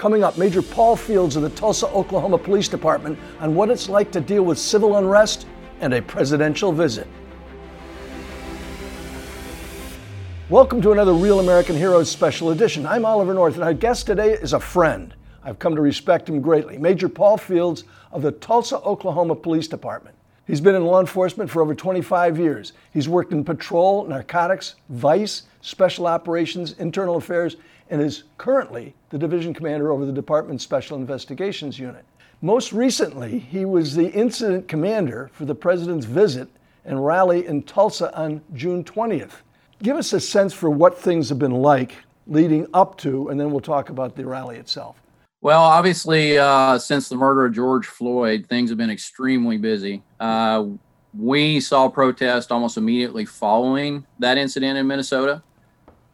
Coming up, Major Paul Fields of the Tulsa, Oklahoma Police Department on what it's like to deal with civil unrest and a presidential visit. Welcome to another Real American Heroes special edition. I'm Oliver North, and our guest today is a friend. I've come to respect him greatly. Major Paul Fields of the Tulsa, Oklahoma Police Department. He's been in law enforcement for over 25 years. He's worked in patrol, narcotics, vice, special operations, internal affairs, and is currently the division commander over the department's special investigations unit. Most recently, he was the incident commander for the president's visit and rally in Tulsa on June 20th. Give us a sense for what things have been like leading up to, and then we'll talk about the rally itself. Well, obviously, uh, since the murder of George Floyd, things have been extremely busy. Uh, we saw protest almost immediately following that incident in Minnesota.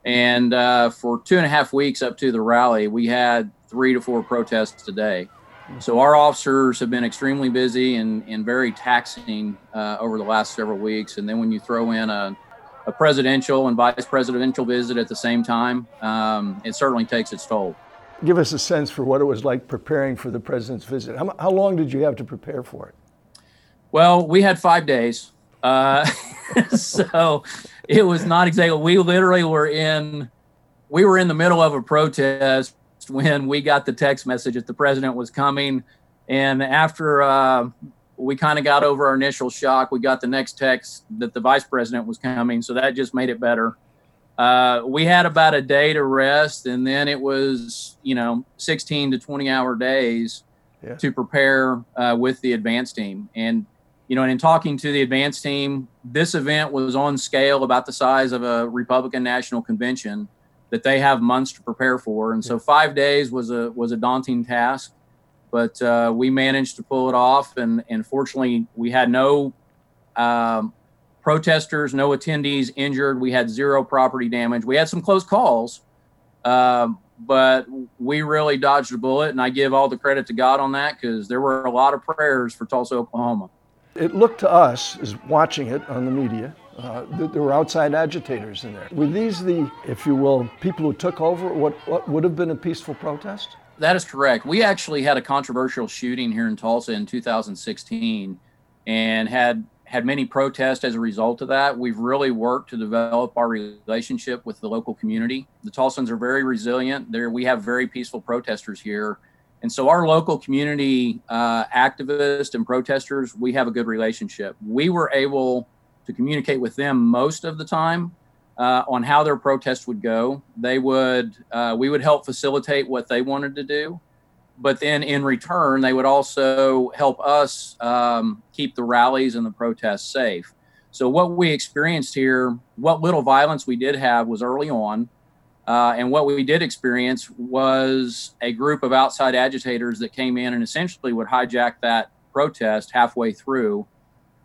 And uh, for two and a half weeks up to the rally, we had three to four protests a day. So our officers have been extremely busy and, and very taxing uh, over the last several weeks. And then when you throw in a, a presidential and vice presidential visit at the same time, um, it certainly takes its toll. Give us a sense for what it was like preparing for the president's visit. How, how long did you have to prepare for it? Well, we had five days. Uh, so it was not exactly, we literally were in, we were in the middle of a protest when we got the text message that the president was coming. And after uh, we kind of got over our initial shock, we got the next text that the vice president was coming. So that just made it better. Uh, we had about a day to rest, and then it was, you know, 16 to 20 hour days yeah. to prepare uh, with the advance team. And, you know, and in talking to the advance team, this event was on scale about the size of a Republican National Convention that they have months to prepare for. And so five days was a was a daunting task, but uh, we managed to pull it off. And and fortunately, we had no um, protesters, no attendees injured. We had zero property damage. We had some close calls, um, but we really dodged a bullet. And I give all the credit to God on that because there were a lot of prayers for Tulsa, Oklahoma. It looked to us, as watching it on the media, uh, that there were outside agitators in there. Were these the, if you will, people who took over what, what would have been a peaceful protest? That is correct. We actually had a controversial shooting here in Tulsa in 2016 and had had many protests as a result of that. We've really worked to develop our relationship with the local community. The Tulsans are very resilient. There, we have very peaceful protesters here, and so our local community uh, activists and protesters, we have a good relationship. We were able to communicate with them most of the time uh, on how their protest would go. They would, uh, we would help facilitate what they wanted to do but then in return, they would also help us um, keep the rallies and the protests safe. So, what we experienced here, what little violence we did have was early on. Uh, and what we did experience was a group of outside agitators that came in and essentially would hijack that protest halfway through.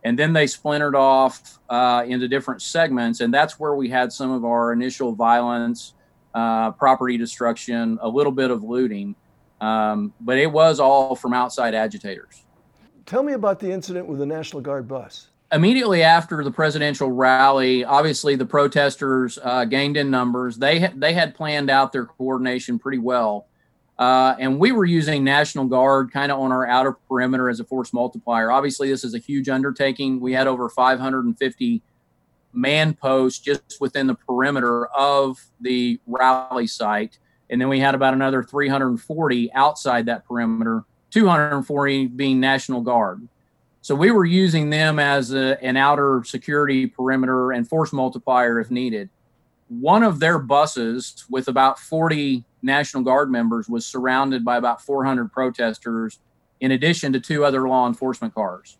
And then they splintered off uh, into different segments. And that's where we had some of our initial violence, uh, property destruction, a little bit of looting. Um, but it was all from outside agitators. Tell me about the incident with the National Guard bus. Immediately after the presidential rally, obviously the protesters uh, gained in numbers. They ha- they had planned out their coordination pretty well, uh, and we were using National Guard kind of on our outer perimeter as a force multiplier. Obviously, this is a huge undertaking. We had over 550 man posts just within the perimeter of the rally site. And then we had about another 340 outside that perimeter, 240 being National Guard. So we were using them as a, an outer security perimeter and force multiplier if needed. One of their buses with about 40 National Guard members was surrounded by about 400 protesters, in addition to two other law enforcement cars.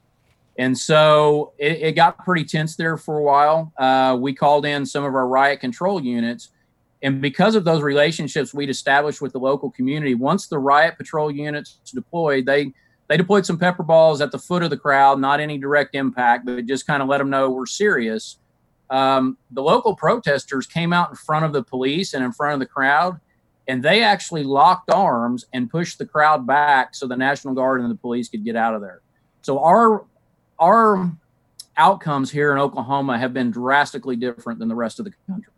And so it, it got pretty tense there for a while. Uh, we called in some of our riot control units and because of those relationships we'd established with the local community, once the riot patrol units deployed, they they deployed some pepper balls at the foot of the crowd, not any direct impact, but just kind of let them know we're serious. Um, the local protesters came out in front of the police and in front of the crowd, and they actually locked arms and pushed the crowd back so the National Guard and the police could get out of there. So our our outcomes here in Oklahoma have been drastically different than the rest of the country.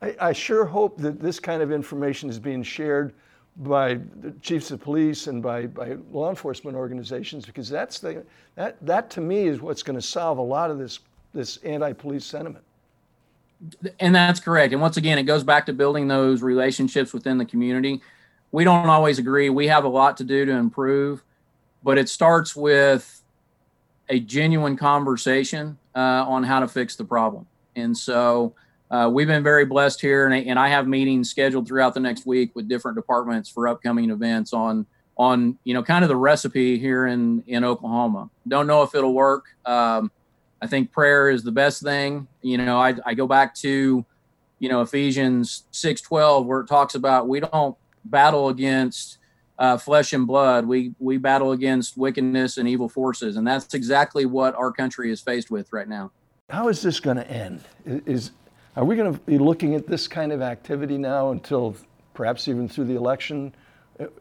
I, I sure hope that this kind of information is being shared by the chiefs of police and by, by law enforcement organizations because that's the that that to me is what's going to solve a lot of this this anti-police sentiment. And that's correct. And once again, it goes back to building those relationships within the community. We don't always agree. We have a lot to do to improve, but it starts with a genuine conversation uh, on how to fix the problem. And so uh, we've been very blessed here, and I, and I have meetings scheduled throughout the next week with different departments for upcoming events on on you know kind of the recipe here in in Oklahoma. Don't know if it'll work. Um, I think prayer is the best thing. You know, I, I go back to you know Ephesians six twelve where it talks about we don't battle against uh, flesh and blood. We we battle against wickedness and evil forces, and that's exactly what our country is faced with right now. How is this going to end? Is are we going to be looking at this kind of activity now until perhaps even through the election?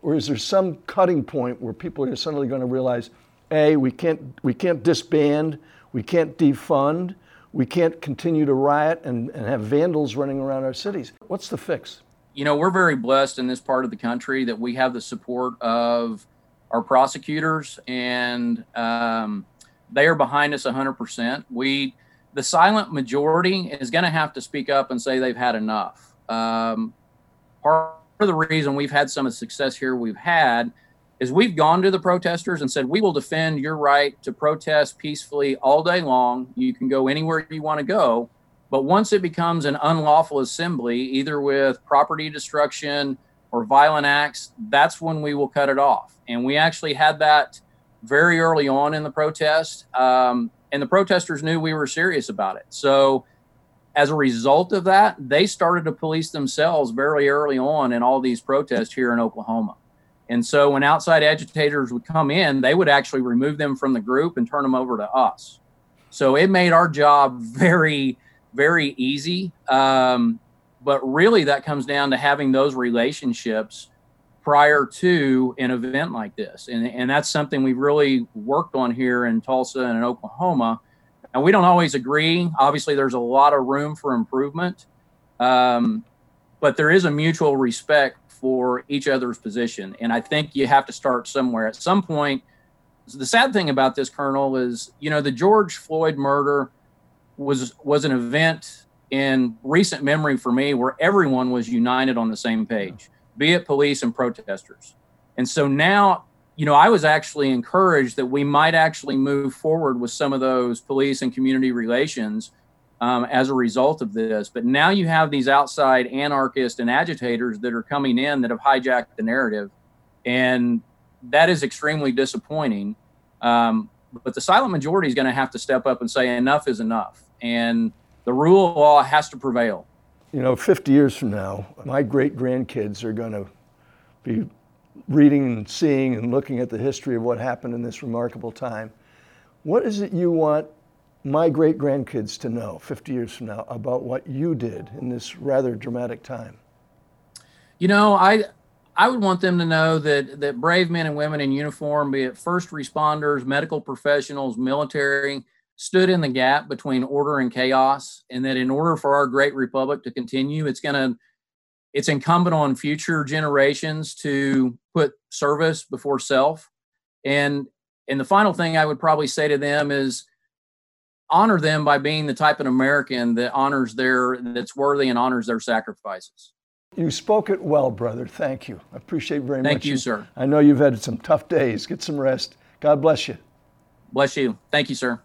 Or is there some cutting point where people are suddenly going to realize, A, we can't, we can't disband, we can't defund, we can't continue to riot and, and have vandals running around our cities? What's the fix? You know, we're very blessed in this part of the country that we have the support of our prosecutors, and um, they are behind us 100%. We the silent majority is going to have to speak up and say they've had enough. Um, part of the reason we've had some of the success here we've had is we've gone to the protesters and said, we will defend your right to protest peacefully all day long. You can go anywhere you want to go. But once it becomes an unlawful assembly, either with property destruction or violent acts, that's when we will cut it off. And we actually had that very early on in the protest. Um, and the protesters knew we were serious about it. So, as a result of that, they started to police themselves very early on in all these protests here in Oklahoma. And so, when outside agitators would come in, they would actually remove them from the group and turn them over to us. So, it made our job very, very easy. Um, but really, that comes down to having those relationships prior to an event like this. And, and that's something we've really worked on here in Tulsa and in Oklahoma. And we don't always agree. Obviously, there's a lot of room for improvement, um, but there is a mutual respect for each other's position. And I think you have to start somewhere. At some point, the sad thing about this, Colonel, is you know the George Floyd murder was was an event in recent memory for me where everyone was united on the same page be it police and protesters. And so now, you know, I was actually encouraged that we might actually move forward with some of those police and community relations um, as a result of this. But now you have these outside anarchists and agitators that are coming in that have hijacked the narrative. And that is extremely disappointing. Um, but the silent majority is going to have to step up and say enough is enough. And the rule of law has to prevail you know, 50 years from now, my great grandkids are going to be reading and seeing and looking at the history of what happened in this remarkable time. What is it you want my great grandkids to know 50 years from now about what you did in this rather dramatic time? You know, I I would want them to know that that brave men and women in uniform, be it first responders, medical professionals, military, stood in the gap between order and chaos and that in order for our great republic to continue it's going to it's incumbent on future generations to put service before self. And and the final thing i would probably say to them is honor them by being the type of american that honors their that's worthy and honors their sacrifices. You spoke it well brother. Thank you. I appreciate very thank much. thank you sir. I know you've had some tough days. Get some rest. God bless you. Bless you. Thank you sir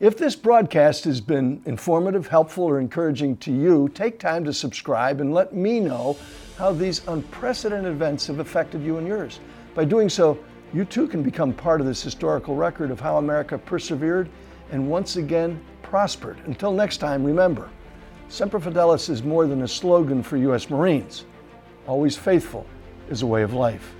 if this broadcast has been informative, helpful, or encouraging to you, take time to subscribe and let me know how these unprecedented events have affected you and yours. By doing so, you too can become part of this historical record of how America persevered and once again prospered. Until next time, remember, Semper Fidelis is more than a slogan for U.S. Marines. Always faithful is a way of life.